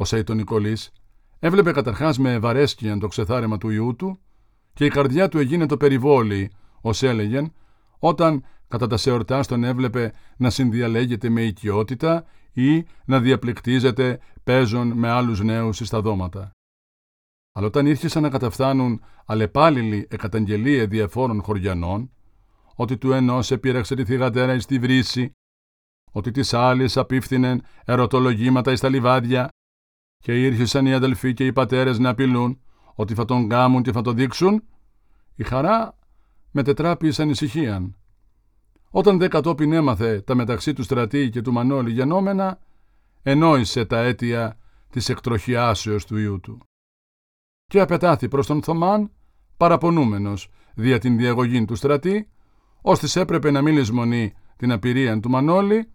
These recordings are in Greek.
Ο Σαϊτονικολής έβλεπε καταρχάς με ευαρέσκειαν το ξεθάρεμα του ιού του και η καρδιά του έγινε το περιβόλι, ως έλεγεν, όταν κατά τα σεορτά τον έβλεπε να συνδιαλέγεται με οικειότητα ή να διαπληκτίζεται παίζον με άλλους νέους στα δώματα. Αλλά όταν ήρχεσαν να καταφθάνουν αλλεπάλληλοι εκαταγγελίες διαφόρων χωριανών, ότι του ενός επήραξε τη θυγατέρα εις τη βρύση, ότι της άλλης απίφθηνεν ερωτολογήματα εις τα λιβάδια και ήρχεσαν οι αδελφοί και οι πατέρες να απειλούν ότι θα τον γάμουν και θα τον δείξουν, η χαρά μετετράπη εις ανησυχίαν. Όταν δε κατόπιν έμαθε τα μεταξύ του στρατή και του Μανώλη γενόμενα, ενόησε τα αίτια της εκτροχιάσεως του ιού του. Και απετάθη προς τον Θωμάν, παραπονούμενος δια την διαγωγή του στρατή, ώστε έπρεπε να μην λησμονεί την απειρία του Μανώλη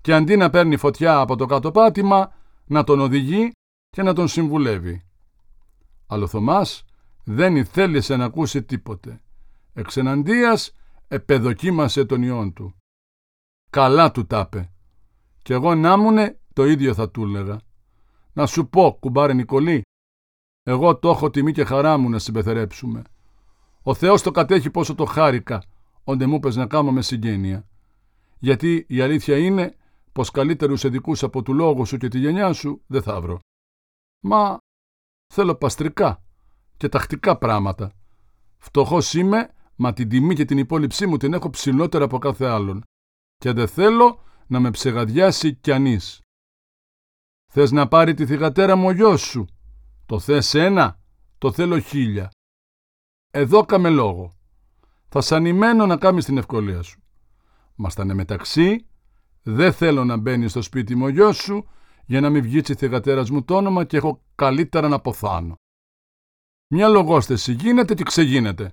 και αντί να παίρνει φωτιά από το κάτω πάτημα, να τον οδηγεί και να τον συμβουλεύει. Αλλά ο Θωμάς δεν ηθέλησε να ακούσει τίποτε. Εξεναντίας επεδοκίμασε τον ιόν του. Καλά του τάπε. Κι εγώ να ήμουνε το ίδιο θα του έλεγα. Να σου πω, κουμπάρε Νικολή, εγώ το έχω τιμή και χαρά μου να συμπεθερέψουμε. Ο Θεός το κατέχει πόσο το χάρηκα, όντε μου πες να κάνω με συγγένεια. Γιατί η αλήθεια είναι πως καλύτερους εδικούς από του λόγου σου και τη γενιά σου δεν θα βρω. Μα θέλω παστρικά και τακτικά πράγματα. Φτωχός είμαι, μα την τιμή και την υπόλοιψή μου την έχω ψηλότερα από κάθε άλλον. Και δεν θέλω να με ψεγαδιάσει κι ανής. Θες να πάρει τη θυγατέρα μου ο γιος σου; Το θες ένα, το θέλω χίλια. Εδώ καμε λόγο. Θα σ' ανημένω να κάμεις την ευκολία σου. Μα στα μεταξύ, δεν θέλω να μπαίνεις στο σπίτι μου ο γιος σου για να μην βγει η θυγατέρας μου το όνομα και έχω καλύτερα να ποθάνω. Μια λογόστεση γίνεται και ξεγίνεται.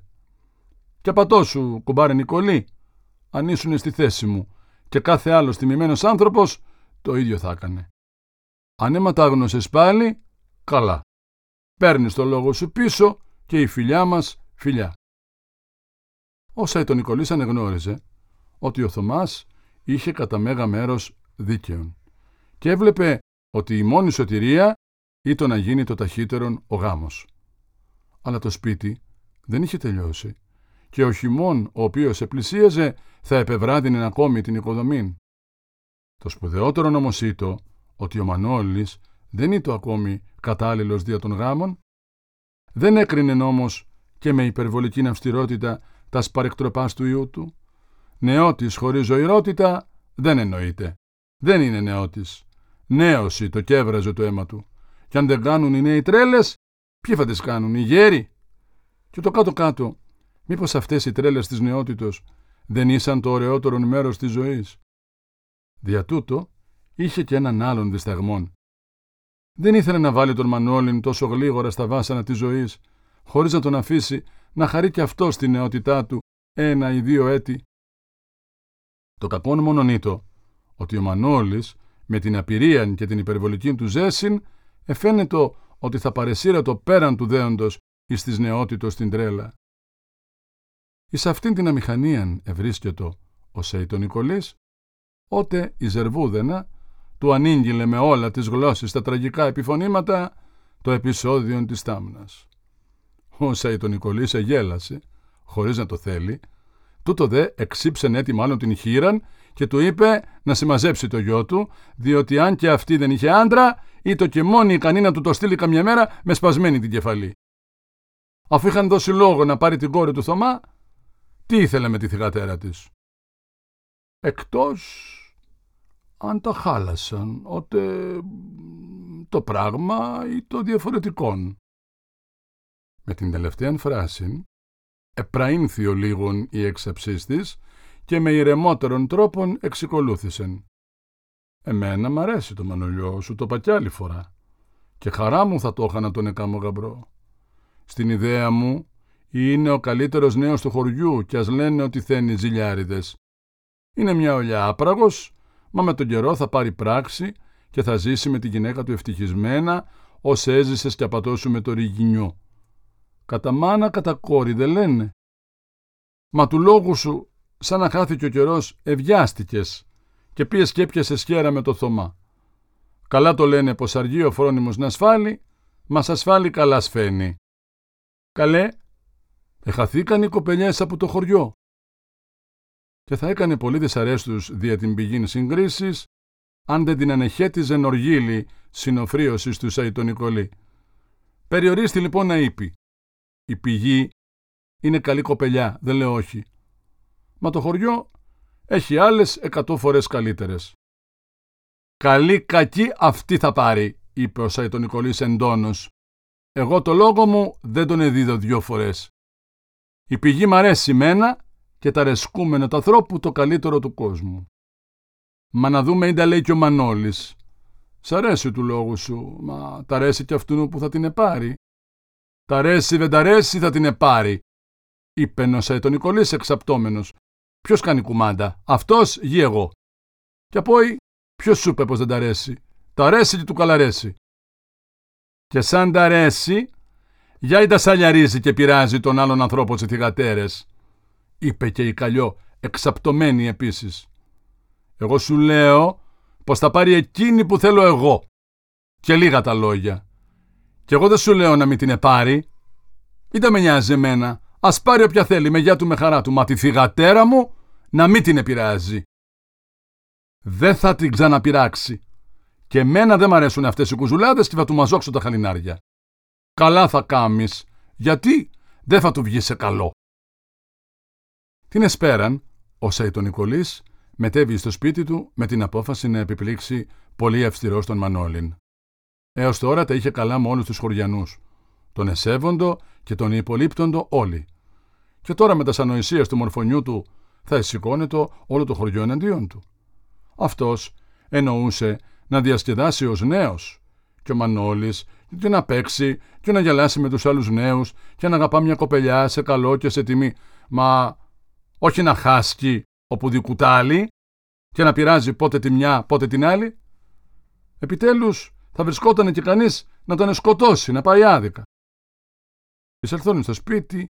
Και πατώ σου, κουμπάρε Νικολή, αν ήσουν στη θέση μου και κάθε άλλος τιμημένος άνθρωπος, το ίδιο θα έκανε. Αν αιματάγνωσες πάλι, καλά. Παίρνεις το λόγο σου πίσω και η φιλιά μας φιλιά. Όσα τον Νικολής ανεγνώριζε, ότι ο Θωμάς είχε κατά μέγα μέρος δίκαιον και έβλεπε ότι η μόνη σωτηρία ήταν να γίνει το ταχύτερον ο γάμος. Αλλά το σπίτι δεν είχε τελειώσει και ο χειμών ο οποίος επλησίαζε θα επευράδυνε ακόμη την οικοδομή. Το σπουδαιότερο όμως ήτο ότι ο Μανώλης δεν ήταν ακόμη κατάλληλος δια των γάμων. Δεν έκρινε όμως και με υπερβολική αυστηρότητα τα σπαρεκτροπάς του ιού του. Νεότης χωρίς ζωηρότητα δεν εννοείται. Δεν είναι νεότης. Νέωση το κέβραζε το αίμα του. Κι αν δεν κάνουν οι νέοι τρέλες, ποιοι θα τις κάνουν, οι γέροι; Και το κάτω-κάτω, μήπως αυτές οι τρέλες της νεότητος δεν ήσαν το ωραιότερο μέρος της ζωής; Δια τούτο, είχε και έναν άλλον δισταγμόν. Δεν ήθελε να βάλει τον Μανώλην τόσο γλίγορα στα βάσανα της ζωής, χωρίς να τον αφήσει να χαρεί και αυτό στη νεότητά του ένα ή δύο έτη. Το κακόν μόνον ήτο ότι ο Μανώλης με την απειρία και την υπερβολική του ζέσιν εφαίνεται ότι θα παρεσύρα το πέραν του δέοντος εις της νεότητος στην τρέλα. Εις αυτήν την αμηχανίαν ευρίσκετο ο Σέιτο Νικολής, ότε η Ζερβούδενα του ανήγγειλε με όλα τις γλώσσες τα τραγικά επιφωνήματα το επεισόδιο της Τάμνας. Ο Σέιτο Νικολής εγέλασε, χωρίς να το θέλει, τούτο δε εξήψεν έτοιμο μάλλον την χείραν και του είπε να συμμαζέψει το γιο του, διότι αν και αυτή δεν είχε άντρα, ήταν και μόνη ικανή να του το στείλει καμιά μέρα με σπασμένη την κεφαλή. Αφού είχαν δώσει λόγο να πάρει την κόρη του Θωμά, τι ήθελε με τη θυγατέρα της; Εκτός αν τα χάλασαν, ότε το πράγμα ή το διαφορετικόν. Με την τελευταία φράση επραήνθη ο λίγον η έξαψής της και με ηρεμότερον τρόπον εξικολούθησεν. Εμένα μ' αρέσει το μανολιό σου, το πακιάλι φορά. Και χαρά μου θα το είχα να τον εκάμω γαμπρό. Στην ιδέα μου είναι ο καλύτερος νέος του χωριού και ας λένε ότι θένει ζηλιάριδες. Είναι μια ολιά άπραγος, μα με τον καιρό θα πάρει πράξη και θα ζήσει με τη γυναίκα του ευτυχισμένα ως έζησες και απατώσου με το ρηγινιό. Κατά μάνα, κατά κόρη δεν λένε. Μα του λόγου σου σαν να χάθηκε ο καιρός, ευιάστηκε και πήγε και έπιασες σχέρα με το Θωμά. Καλά το λένε πως αργεί ο φρόνιμος να ασφάλει, μας ασφάλει καλά σφαίνει. Καλέ, εχαθήκαν οι κοπελιές από το χωριό. Και θα έκανε πολύ δυσαρέστους δια την πηγήν συγκρίσεις, αν δεν την ανεχέτιζε Νοργίλη συνοφρίωσης του Σαϊτονικολή. Περιορίστη λοιπόν να είπε. Η πηγή είναι καλή κοπελιά, δεν λέω όχι. Μα το χωριό έχει άλλες εκατό φορές καλύτερες. «Καλή κακή αυτή θα πάρει», είπε ο Σαϊτονικολής εντόνως. «Εγώ το λόγο μου δεν τον εδίδω δυο φορές. Η πηγή μ' αρέσει μένα και τα ρεσκούμενο του ανθρώπου το καλύτερο του κόσμου. Μα να δούμε ίντα λέει και ο Μανώλης. Σ' αρέσει του λόγου σου, μα τα αρέσει και αυτού που θα την επάρει. Τα αρέσει δεν τα αρέσει θα την επάρει, είπε ο Σαϊτονικολής εξαπτώμενος. Ποιος κάνει κουμάντα, αυτός ή εγώ; Και από Ποιος σου είπε πως δεν τα αρέσει; Τα αρέσει και του καλαρέσει. Και σαν τα αρέσει, για τα σαλιαρίζει και πειράζει τον άλλον ανθρώπο σε θυγατέρες, είπε και η Καλλιό, εξαπτωμένη επίσης. Εγώ σου λέω πως θα πάρει εκείνη που θέλω εγώ. Και λίγα τα λόγια. Και εγώ δεν σου λέω να μην την επάρει. Είτε με νοιάζει εμένα. Ας πάρει όποια θέλει, με γεια του με χαρά του. Μα τη θυγατέρα μου να μην την επηρεάζει δεν θα την ξαναπειράξει. Και εμένα δεν μ' αρέσουν αυτές οι κουζουλάδες και θα του μαζόξω τα χαλινάρια. Καλά θα κάμεις, γιατί δεν θα του βγει σε καλό. Την εσπέραν, ο Σαϊτονικολής μετέβη στο σπίτι του με την απόφαση να επιπλήξει πολύ αυστηρό τον Μανώλην. Έως τώρα τα είχε καλά με όλους τους χωριανούς. Τον εσέβοντο και τον υπολείπτοντο όλοι. Και τώρα με τα σανοησία του μορφωνιού του θα εσηκώνεται όλο το χωριό εναντίον του. Αυτός εννοούσε να διασκεδάσει ως νέος και ο Μανώλης και να παίξει και να γελάσει με τους άλλους νέους και να αγαπά μια κοπελιά σε καλό και σε τιμή, μα όχι να χάσκει όπου δικουτάλει και να πειράζει πότε τη μια πότε την άλλη. Επιτέλους θα βρισκόταν και κανείς να τον σκοτώσει, να πάει άδικα. Εισελθόν στο σπίτι,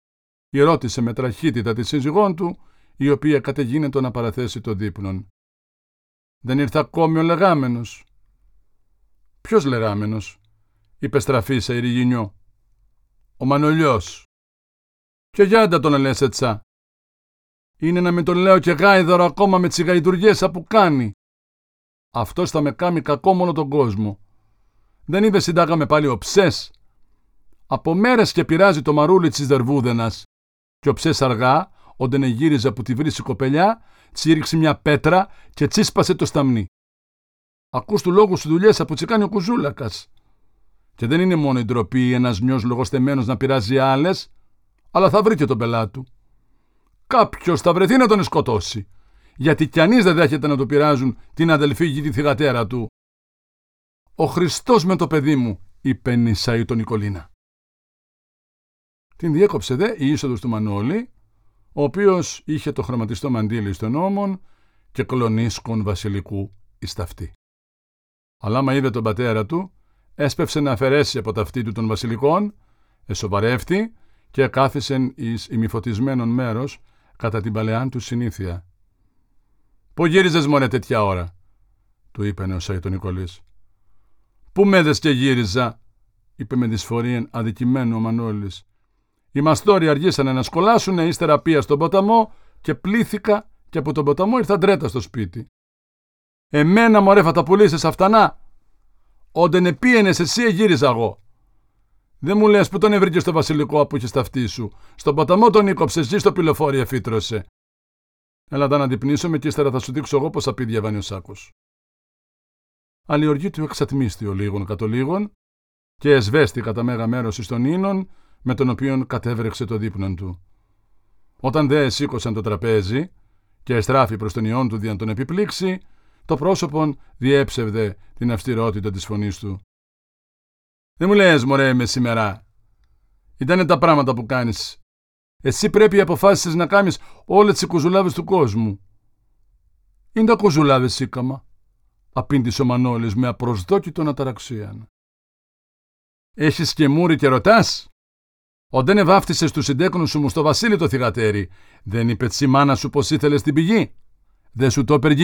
ρώτησε με τραχύτητα τη σύζυγόν του, η οποία κατεγίνεται να παραθέσει το δείπνον. Δεν ήρθε ακόμη ο λεγάμενος. Ποιος λεγάμενος, είπε στραφής σε Ειρηγινιό. Ο Μανολιός. Και γιάντα τον λες ετσά. Είναι να με τον λέω και γάιδωρο ακόμα με τις γαϊδουργίες που κάνει. Αυτός θα με κάνει κακό μόνο τον κόσμο. Δεν είδε συντάγαμε πάλι ο ψες. Από μέρες και πειράζει το μαρούλι της δερβούδενας. Και ο ψες αργά, όταν γύριζε από τη βρύση κοπελιά, τσίριξε μια πέτρα και τσίσπασε το σταμνί. Ακούς του λόγου σου δουλειές από τσικάνει ο κουζούλακας. Και δεν είναι μόνο η ντροπή ένας μιός λογοστεμένος να πειράζει άλλες, αλλά θα βρει και τον πελάτη του. Κάποιος θα βρεθεί να τον σκοτώσει. Γιατί κανεί δεν δέχεται να το πειράζουν την αδελφή ή τη θυγατέρα του. Ο Χριστός με το παιδί μου, είπε νησαή τον Νικολίνα. Την διέκοψε δε η είσοδος του Μανώλη ο οποίος είχε το χρωματιστό μαντίλι στον ώμον και κλονίσκον βασιλικού εις ταυτή. Αλλά μα είδε τον πατέρα του, έσπευσε να αφαιρέσει από ταυτή του των βασιλικών, εσοβαρεύτη και κάθισεν εις ημιφωτισμένον μέρος κατά την παλαιάν του συνήθεια. «Πού γύριζες μωρέ τέτοια ώρα» του είπε νεοσάι τον Νικολής. «Πού μέδες και γύριζα» είπε με δυσφορίαν αδικημένο ο Μανώλης οι μαστόροι αργήσανε να σκολάσουν ύστερα πία στον ποταμό και πλήθηκα και από τον ποταμό ήρθα ντρέτα στο σπίτι. Εμένα μωρέ θα τα πουλήσεις αυτανά. Όντε επίενες εσύ γύριζα εγώ. Δεν μου λες που τον έβρικες στο βασιλικό που είχε ταυτή σου. Στον ποταμό τον ήκοψες, εσύ στο πυλοφόρι εφήτρωσε. Έλα να αντιπνήσουμε και ύστερα θα σου δείξω εγώ πώς θα πει διαβάνει ο Σάκος. Αλλιοργή του εξατμίστη ο λίγων κατ' λίγων και εσβέστη κατά μέγα μέρος εις των ίνων με τον οποίον κατέβρεξε το δείπνον του. Όταν δε σήκωσαν το τραπέζι και εστράφη προς τον ιόν του δια τον επιπλήξει, το πρόσωπον διέψευδε την αυστηρότητα της φωνής του. «Δεν μου λες, μωρέ, με σήμερα. Ήτανε τα πράγματα που κάνεις. Εσύ πρέπει οι αποφάσεις να κάνεις όλες τις κουζουλάβες του κόσμου». «Είναι τα κουζουλάβες σήκαμα», απήντησε ο Μανώλης με απροσδόκητον αταραξίαν. «Έχεις και μούρι και ρωτάς» Όταν ευάφτισε του συντέκνου σου μου στο Βασίλη το θυγατέρι, δεν είπε τσι μάνα σου πως ήθελες την πηγή. Δεν σου το είπε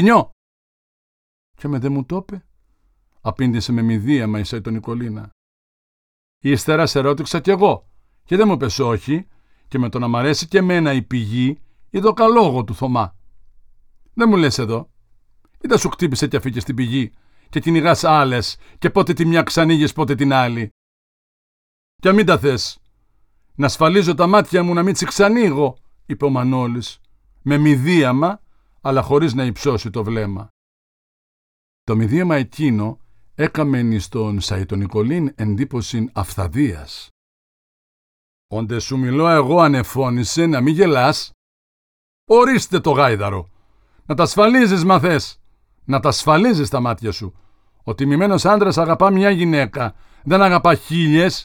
Και με δεν μου το είπε. απήντησε με μηδίαμα η Σαϊτονικολίνα. Ύστερα σε ρώτηξα κι εγώ και δεν μου πες όχι και με το να μ' αρέσει και εμένα η πηγή είδω καλόγο του Θωμά. Δεν μου λες εδώ. Είδα σου χτύπησε και αφήκες στην πηγή και κυνηγάς άλλες και πότε τη μια ξανήγεις πότε την άλλη. Κι μην τα θες. Να σφαλίζω τα μάτια μου να μην τσιξανοίγω, είπε ο Μανώλης, με μηδίαμα, αλλά χωρίς να υψώσει το βλέμμα. Το μηδίαμα εκείνο έκαμεν στον Σαϊτονικολίν εντύπωση αυθαδίας. «Όντε σου μιλώ εγώ ανεφώνησε να μην γελάς. Ορίστε το γάιδαρο. Να τα σφαλίζεις μα θες. Να τα σφαλίζεις τα μάτια σου. Ο τιμημένος άντρας αγαπά μια γυναίκα. Δεν αγαπά χίλιες.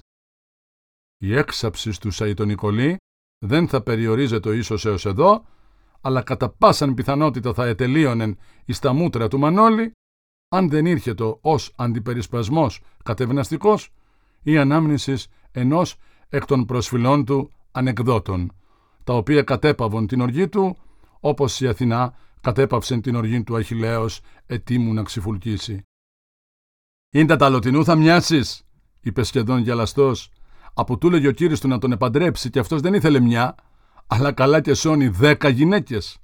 Η έξαψη του Σαϊτονικολή δεν θα περιορίζεται ίσως έως εδώ, αλλά κατά πάσαν πιθανότητα θα ετελείωνεν εις τα μούτρα του Μανώλη αν δεν ήρχετο ως αντιπερισπασμός κατευναστικός ή ανάμνησης ενός εκ των προσφυλών του ανεκδότων, τα οποία κατέπαβον την οργή του, όπως η Αθηνά κατέπαυσεν την οργή του Αχιλέως ετήμου να ξυφουλκίσει. «Είναι τα λοτινού θα μοιάσεις», είπε σχεδόν γελαστός, από του λέγει ο κύριος του να τον επαντρέψει και αυτός δεν ήθελε μια, αλλά καλά και σώνει δέκα γυναίκες.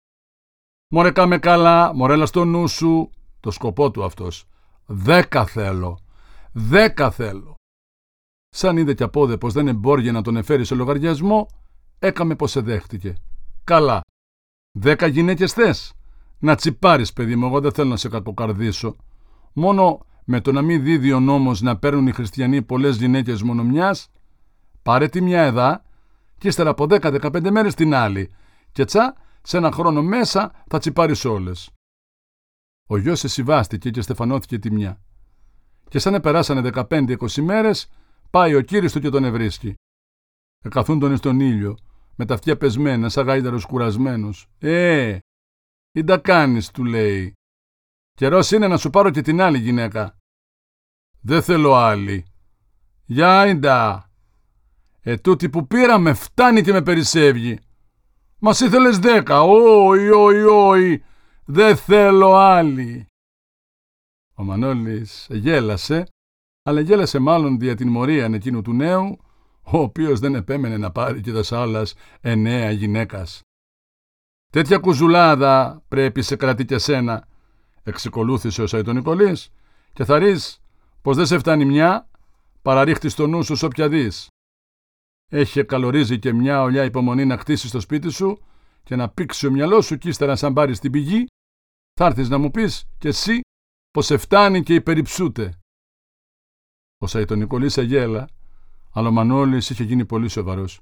«Μωρέ κάμε καλά, μωρέλα στο νου σου», το σκοπό του αυτός. Δέκα θέλω. Δέκα θέλω. Σαν είδε και απόδε πως δεν εμπόρια να τον εφέρει σε λογαριασμό, έκαμε πως σε δέχτηκε. Καλά. Δέκα γυναίκες θες; Να τσιπάρεις παιδί μου, εγώ δεν θέλω να σε κακοκαρδίσω. Μόνο με το να μην δίδει ο νόμος να παίρνουν οι χριστιανοί πολλές γυναίκες μόνο μιας, πάρε τη μια εδά και ύστερα από 10-15 μέρες την άλλη και τσα σε ένα χρόνο μέσα θα τσιπάρεις όλες. Ο γιος συμβάστηκε και στεφανώθηκε τη μια. Και σαν περάσανε 15-20 μέρες, πάει ο κύριο του και τον ευρίσκει. Εκαθούν τον στον ήλιο, με τα αυτιά πεσμένα, σαν γάιδαρος κουρασμένος. Ε, τι τα κάνεις, του λέει. Καιρός είναι να σου πάρω και την άλλη γυναίκα. Δεν θέλω άλλη. Για ίντα. Ε, τούτη που πήραμε φτάνει και με περισσεύγει. Μας ήθελες δέκα. Όι, όι, όι. Δεν θέλω άλλη. Ο Μανώλης γέλασε, αλλά γέλασε μάλλον δια την μορία εκείνου του νέου, ο οποίος δεν επέμενε να πάρει και τα άλλας εννέα γυναίκας. Τέτοια κουζουλάδα πρέπει σε κρατεί και σένα, εξεκολούθησε ο Σαϊτονικολής, και θα ρεις πως δεν σε φτάνει μια, παραρίχτης στο νου σου σ' όποια δεις. Έχει καλορίζει και μια ολιά υπομονή να χτίσεις στο σπίτι σου και να πήξει ο μυαλός σου και ύστερα σαν πάρεις την πηγή θα έρθεις να μου πεις κι εσύ πως σε φτάνει και υπεριψούται. Ο Σαϊτονικολής αγέλα, αλλά ο Μανώλης είχε γίνει πολύ σοβαρός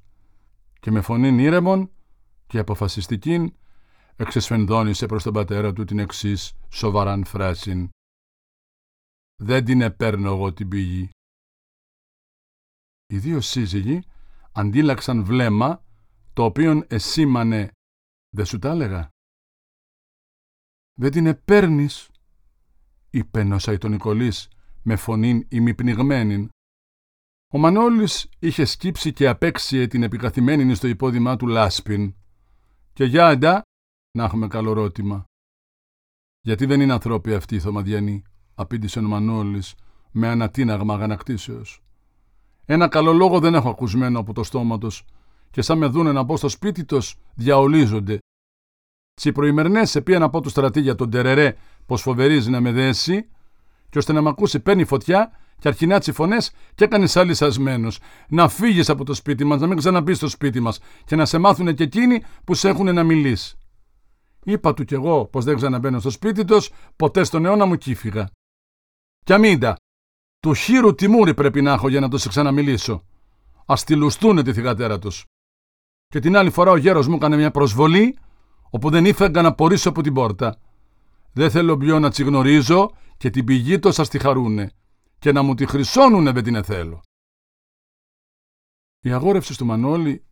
και με φωνήν ήρεμον και αποφασιστικήν εξεσφενδόνησε προς τον πατέρα του την εξής σοβαράν φράσιν. «Δεν την επέρνω εγώ την πηγή». Οι δύο σύζυγοι αντίλαξαν βλέμμα το οποίον εσήμανε «Δεν σου τα έλεγα» «Δεν την επέρνεις», είπε νόσα τον Νικολής με φωνήν ημιπνιγμένην. Ο Μανώλης είχε σκύψει και απέξιε την επικαθημένη στο υπόδημά του λάσπιν. «Και για εντά, να έχουμε καλό ρώτημα». «Γιατί δεν είναι ανθρώποι αυτοί οι θωμαδιανοί», απήντησε ο Μανώλης με ανατίναγμα αγανακτήσεως. «Ένα καλό λόγο δεν έχω ακουσμένο από το στόμα τους και σαν με δούνε να μπω στο σπίτι τους διαολίζονται Τι προημερνέ σε πήγαν από τους στρατή για τον Τερερέ πως φοβερίζει να με δέσει, και ώστε να μ' ακούσει παίρνει φωτιά και αρχινά φωνές και έκανες αλυσασμένο. Να φύγεις από το σπίτι μας, να μην ξαναμπείς στο σπίτι μας και να σε μάθουν και εκείνοι που σε έχουν να μιλήσει. Είπα του κι εγώ πως δεν ξαναμπαίνω στο σπίτι τους, ποτέ στον αιώνα μου κύφυγα. Κι αμίντα, του χείρου τιμούρι πρέπει να έχω για να του ξαναμιλήσω. Α τη λουστούνε τη θυγατέρα τους. Και την άλλη φορά ο γέρος μου έκανε μια προσβολή όπου δεν ήθελα να απορρίσω από την πόρτα. Δεν θέλω πιο να γνωρίζω και την πηγή το σας τη χαρούνε και να μου τη χρυσώνουνε δεν την εθέλω. Η αγόρευσης του Μανώλη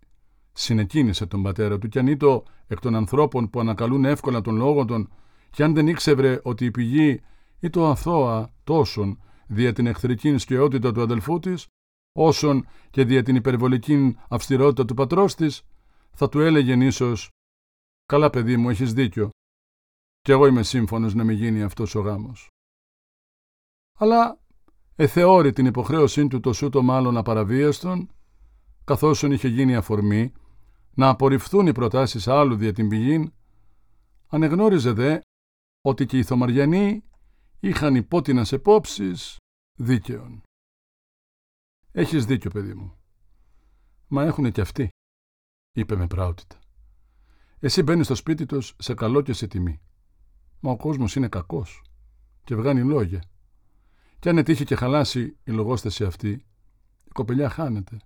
συνεκίνησε τον πατέρα του και αν ήτο εκ των ανθρώπων που ανακαλούν εύκολα τον λόγο των και αν δεν ήξευρε ότι η πηγή ή το αθώα τόσον δια την εχθρική σκαιότητα του αδελφού της, όσον και δια την υπερβολική αυστηρότητα του πατρός της, θα του έλεγε ίσως «Καλά παιδί μου, έχεις δίκιο. Κι εγώ είμαι σύμφωνος να μην γίνει αυτός ο γάμος». αλλά εθεώρη την υποχρέωσή του το σούτο μάλλον απαραβίαστον, καθώς είχε γίνει αφορμή να απορριφθούν οι προτάσεις άλλου δια την πηγή, ανεγνώριζε δε ότι και οι Θωμαριανοί είχαν υπότινας επόψεις δίκαιων. Έχεις δίκιο, παιδί μου. Μα έχουνε κι αυτοί, είπε με πράωτητα. Εσύ μπαίνεις στο σπίτι τους σε καλό και σε τιμή. Μα ο κόσμος είναι κακός και βγάνει λόγια. Κι αν ετύχει και χαλάσει η λογόσταση αυτή, η κοπελιά χάνεται.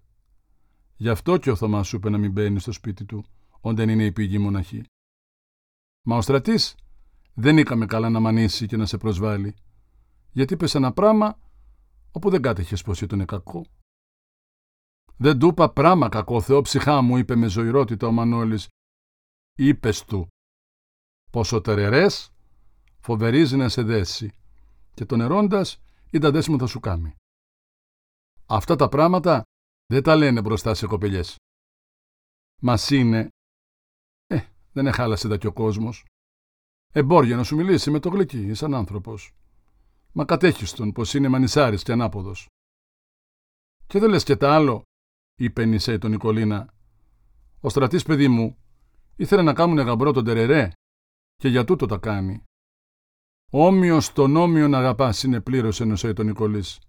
Γι' αυτό και ο Θωμάς σου είπε να μην μπαίνει στο σπίτι του, όταν είναι η πηγή μοναχή. Μα ο στρατής δεν είχαμε καλά να μανίσει και να σε προσβάλλει, γιατί είπε ένα πράγμα όπου δεν κάτεχε πω ήταν κακό. Δεν του είπα πράγμα κακό, Θεό ψυχά μου, είπε με ζωηρότητα ο Μανώλης. Είπες του, πως ο τερερές φοβερίζει να σε δέσει και τον ερώντας ή τα δέσιμο θα σου κάνει. Αυτά τα πράγματα δεν τα λένε μπροστά σε κοπελιές. Μας είναι... Ε, δεν εχάλασε τα κι ο κόσμος. Εμπόρια να σου μιλήσει με το γλυκί, σαν άνθρωπος. Μα κατέχιστον πως είναι μανισάρης και ανάποδος. Και δεν λες και τα άλλο, είπε νησέ τον Νικολίνα. Ο στρατής παιδί μου ήθελε να κάνουν γαμπρό τον τερερέ και για τούτο τα κάνει. Όμοιος τον όμοιον αγαπάς είναι πλήρως ενωσέ τον Νικολής.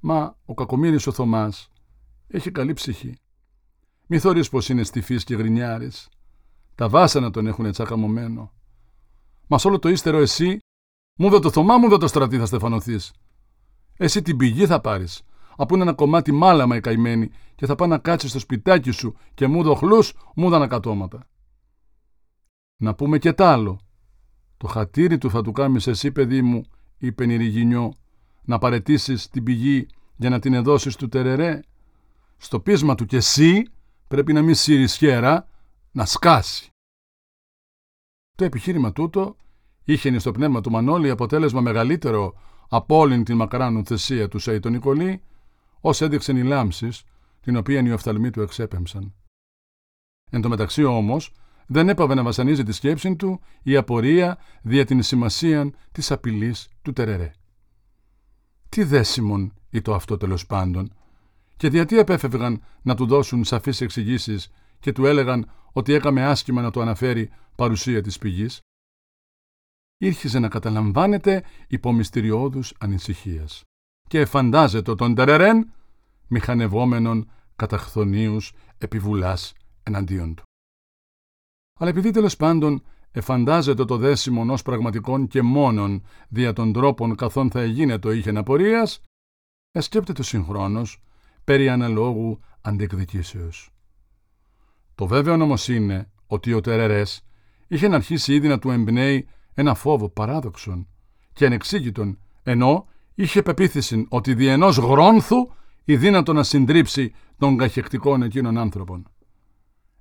Μα ο κακομύρης ο Θωμάς έχει καλή ψυχή. Μη θωρείς πως είναι στιφής και γρινιάρης. Τα βάσανα τον έχουν τσακαμωμένο. Μας σ' όλο το ύστερο εσύ, μου δε το Θωμά μου δε το στρατή θα στεφανωθείς. Εσύ την πηγή θα πάρεις, από είναι ένα κομμάτι μάλαμα η καημένη και θα πάει να κάτσει στο σπιτάκι σου και μου δοχλούς, μου δα ανακατώματα. Να πούμε και τ' άλλο. Το χατήρι του θα του κάμεις εσύ, παιδί μου, είπε Νηριγινιό, να παρετήσεις την πηγή για να την εδώσεις του τερερέ. Στο πείσμα του και εσύ πρέπει να μην σύρεις χέρα, να σκάσει. Το επιχείρημα τούτο είχε στο πνεύμα του Μανώλη αποτέλεσμα μεγαλύτερο από όλη την μακράνου θεσία του Σέιτο Νικολή, ως έδειξαν οι λάμψεις, την οποία οι οφθαλμοί του εξέπεμψαν. Εν τω μεταξύ όμως, δεν έπαβε να βασανίζει τη σκέψη του η απορία δια την σημασία της απειλής του Τερερέ. Τι δέσιμον το αυτό τέλος πάντων, και γιατί επέφευγαν να του δώσουν σαφείς εξηγήσεις και του έλεγαν ότι έκαμε άσχημα να το αναφέρει παρουσία της πηγής; Ήρχιζε να καταλαμβάνεται υπό μυστηριώδους ανησυχίας και εφαντάζεται τον Τερερέν μηχανευόμενον καταχθονίους επιβουλάς εναντίον του. Αλλά επειδή τέλος πάντων εφαντάζεται το δέσιμον ως πραγματικών και μόνον δια των τρόπων καθόν θα εγίνε το είχε απορίας, εσκέπτεται συγχρόνως περί αναλόγου αντεκδικήσεως. Το βέβαιο όμως είναι ότι ο Τερερές είχε να αρχίσει ήδη να του εμπνέει ένα φόβο παράδοξον και ανεξήγητον, ενώ είχε πεποίθηση ότι δι' ενός γρόνθου η δύνατο να συντρίψει των καχεκτικών εκείνων άνθρωπων.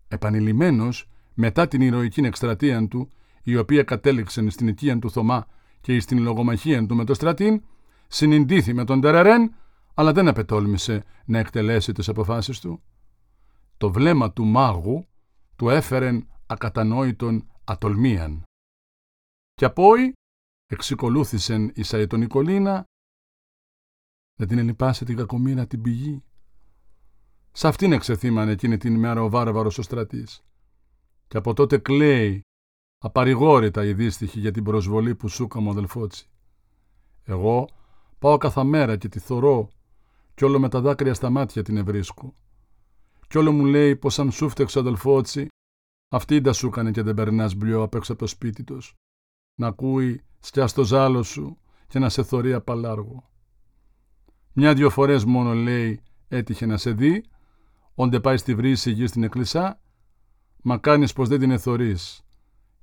Επανειλημμένος, μετά την ηρωική εκστρατεία του, η οποία κατέληξε στην οικία του Θωμά και στην λογομαχία του με το στρατήν, συνηντήθη με τον Τερερέν, αλλά δεν απετόλμησε να εκτελέσει τις αποφάσεις του. Το βλέμμα του μάγου του έφερεν ακατανόητον ατολμίαν. Και απόη εξικολούθησεν η Σαϊτονικολίνα δεν την ελυπάσαι την κακομήρα την πηγή. Σ' αυτήν εξεθύμανε εκείνη την ημέρα ο βάρβαρος ο στρατής. Και από τότε κλαίει απαρηγόρητα η δύστιχη για την προσβολή που σου ο αδελφότσι. Εγώ πάω καθα μέρα και τη θωρώ κι όλο με τα δάκρυα στα μάτια την ευρίσκω. Κι όλο μου λέει πως αν σου φταίξε αδελφότσι, αυτή τα σου έκανε και δεν περνάς μπλιό απ' έξω από το σπίτι τους. Να ακούει σκιά στο ζάλο σου και να σε θωρεί απαλάργο. Μια-δυο φορές μόνο λέει έτυχε να σε δει, όντε πάει στη βρύση γη στην εκκλησά, μα κάνεις πως δεν την εθωρείς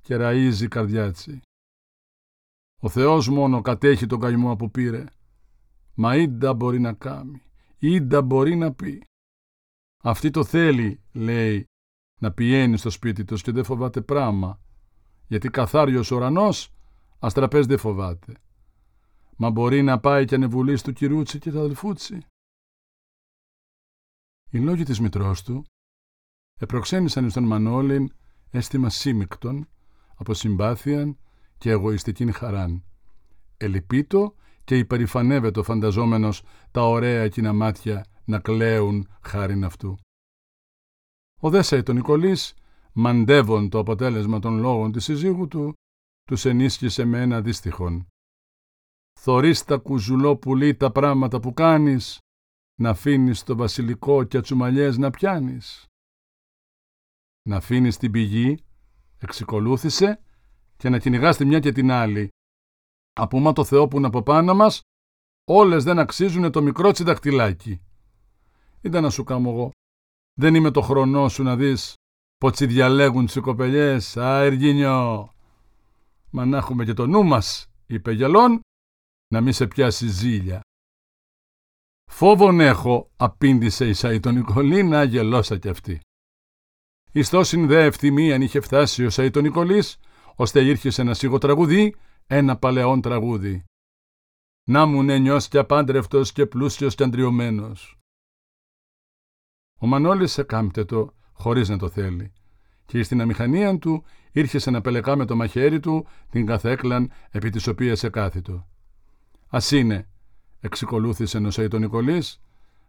και ραΐζει η καρδιάτσι. Ο Θεός μόνο κατέχει τον καημό που πήρε, μα ίντα μπορεί να κάνει, ίντα μπορεί να πει. Αυτή το θέλει, λέει, να πηαίνει στο σπίτι τους και δεν φοβάται πράγμα, γιατί καθάριος ουρανός αστραπές δεν φοβάται. Μα μπορεί να πάει και άνευ βουλήσει του κυρού τση και τ' αδελφού τση. Οι λόγοι της μητρός του επροξένησαν στον Μανώλην αίσθημα σύμικτον από συμπάθεια και εγωιστική χαράν. Ελυπήτω και υπερηφανεύεται ο φανταζόμενος τα ωραία εκείνα μάτια να κλαίουν χάριν αυτού. Ο Δέσα τον Νικολής, μαντεύον το αποτέλεσμα των λόγων της συζύγου του, τους ενίσχυσε με ένα δύστιχον. Θωρείς τα κουζουλό πουλί τα πράγματα που κάνεις, να αφήνεις το βασιλικό και τσουμαλιές να πιάνεις. Να αφήνεις την πηγή, εξικολούθησε, και να κυνηγάς τη μια και την άλλη. Από το Θεό που είναι από πάνω μας, όλες δεν αξίζουν το μικρό τσιδακτυλάκι. Ήταν να σου κάνω εγώ. Δεν είμαι το χρονό σου να δεις ποτσι διαλέγουν τις κοπελιές. Α, Εργίνιο. Μα να έχουμε και το νου μας, είπε γελών, να μη σε πιάσει ζήλια. Φόβον έχω, απήντησε η Σαϊτον Νικολή, γελώσα κι αυτή. Ιστό συνδέ ευθυμή αν είχε φτάσει ο Σαϊτον Νικολής, ώστε ήρχε ένα σίγο τραγουδί, ένα παλαιόν τραγούδι. Να μου νιός και απάντρευτος και πλούσιος και αντριωμένος. Ο Μανώλης εκάμπτε το, χωρίς να το θέλει. Και στην αμηχανία του ήρχε να πελεκά με το μαχαίρι του την καθέκλαν επί της οποίας εκάθιτο. Ας είναι, εξικολούθησε ο τον Νικολής,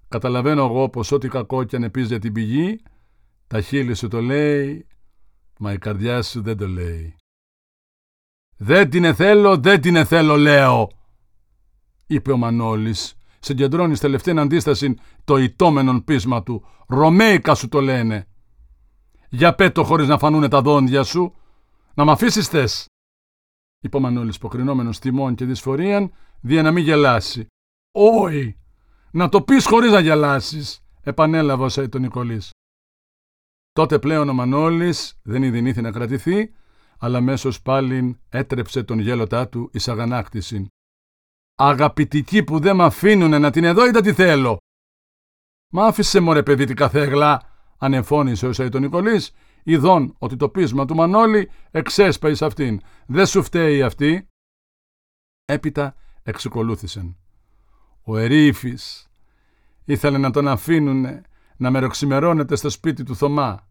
καταλαβαίνω εγώ πως ό,τι κακό κι αν για την πηγή, τα χείλη σου το λέει, μα η καρδιά σου δεν το λέει. «Δεν την εθέλω, δεν την εθέλω, λέω», είπε ο Μανώλης. Συγκεντρώνεις τελευταία αντίσταση το ητόμενον πείσμα του. «Ρωμαίικα σου το λένε». «Για πέτω χωρίς να φανούνε τα δόντια σου. Να μ' αφήσεις θες». Είπε ο Μανώλης υποκρινόμενος τιμών και δυσφορίαν, δια να μην γελάσει. «Όχι, να το πεις χωρίς να γελάσεις», επανέλαβε ο τον Νικολής. Τότε πλέον ο Μανώλης δεν ειδηνήθη να κρατηθεί, αλλά μέσως πάλιν έτρεψε τον γέλωτά του εις αγανάκτηση. «Αγαπητική που δεν μ' αφήνουνε να την εδώ είδα τι θέλω». «Μ' άφησε μωρέ παιδί την καθέγλα», ανεφώνησε ο Σαϊτον Νικολής, ειδών ότι το πείσμα του Μανώλη εξέσπαει σε αυτήν. Δεν σου φταίει αυτή. Έπειτα εξοκολούθησεν. Ο Ερήφης ήθελε να τον αφήνουνε να μεροξημερώνεται στο σπίτι του Θωμά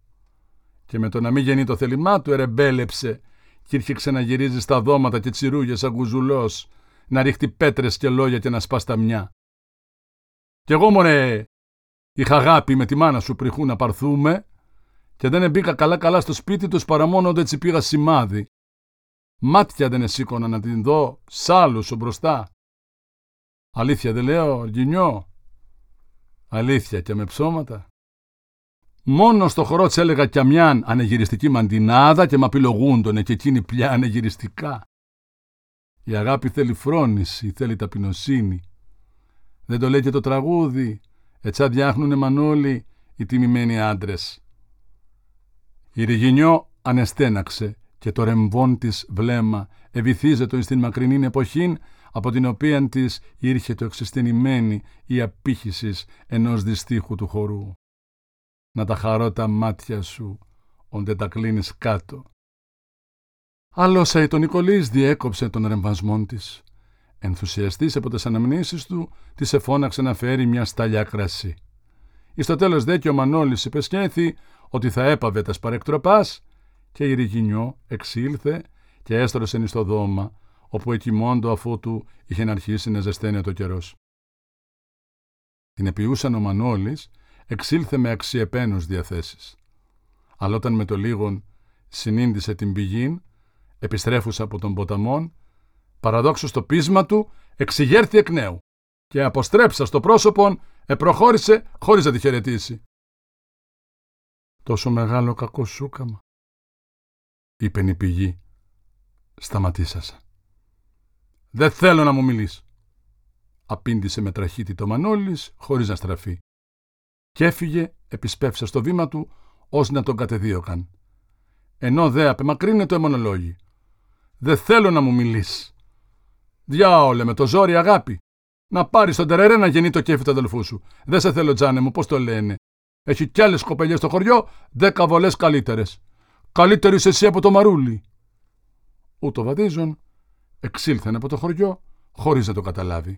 και με το να μην γεννεί το θέλημά του ερεμπέλεψε και ήρθε ξαναγυρίζει στα δώματα και τσιρούγες σαν κουζουλός να ρίχτει πέτρες και λόγια και να σπά τα μια. Κι εγώ μωρέ είχα αγάπη με τη μάνα σου πριχού να παρθούμε και δεν μπήκα καλά καλά στο σπίτι τους παρά μόνο όταν έτσι πήγα σημάδι. Μάτια δεν εσήκωνα να την δω, σ' σου μπροστά. Αλήθεια δεν λέω, Γινιό. Αλήθεια και με ψώματα. Μόνο στο χορό της έλεγα κι αμιάν ανεγυριστική μαντινάδα και μ' απειλογούντονε και εκείνη πια ανεγυριστικά. Η αγάπη θέλει φρόνηση, θέλει ταπεινοσύνη. Δεν το λέει και το τραγούδι. Ετσά διάχνουνε μανόλοι οι τιμημένοι άντρες. Η Ριγινιό ανεστέναξε και το ρεμβόν της βλέμμα ευηθίζετο στην μακρινή εποχή από την οποία της ήρχε το εξεστενημένη η απήχησης ενός δυστύχου του χορού να τα χαρώ τα μάτια σου, όντε τα κλείνεις κάτω. Άλλωσα η τον Νικολής διέκοψε τον ρεμβασμόν της. Ενθουσιαστής από τις αναμνήσεις του, της εφώναξε να φέρει μια σταλιά κρασί. Εις το τέλος δε και ο Μανώλης υπεσχέθη ότι θα έπαβε τας σπαρεκτροπάς και η Ριγινιό εξήλθε και έστρωσε εις το δώμα, όπου εκοιμώντο αφού του είχε να αρχίσει να ζεσταίνει το καιρός. Την επιούσαν ο Μανώλης εξήλθε με αξιεπένους διαθέσεις. Αλλά όταν με το λίγον συνήντησε την πηγήν, επιστρέφουσα από τον ποταμόν, παραδόξω στο πείσμα του, εξηγέρθη εκ νέου και αποστρέψα στο πρόσωπον, επροχώρησε χωρίς να τη χαιρετήσει. «Τόσο μεγάλο κακό σούκαμα», είπε η πηγή. Σταματήσασα. «Δεν θέλω να μου μιλείς», απήντησε με τραχύτητο Μανώλης χωρίς να στραφεί και έφυγε επισπεύσα στο βήμα του ως να τον κατεδίωκαν. Ενώ δε απεμακρύνε το αιμονολόγι. «Δεν θέλω να μου μιλείς». «Διάολε με το ζόρι αγάπη. Να πάρεις τον τερερέ να γεννεί το κέφι του αδελφού σου. Δεν σε θέλω τζάνε μου, πώς το λένε. Έχει κι άλλες κοπελιές στο χωριό, δέκα βολές καλύτερες. Καλύτερη εσύ από το μαρούλι». Ούτω βαδίζον εξήλθεν από το χωριό χωρίς να το καταλάβει.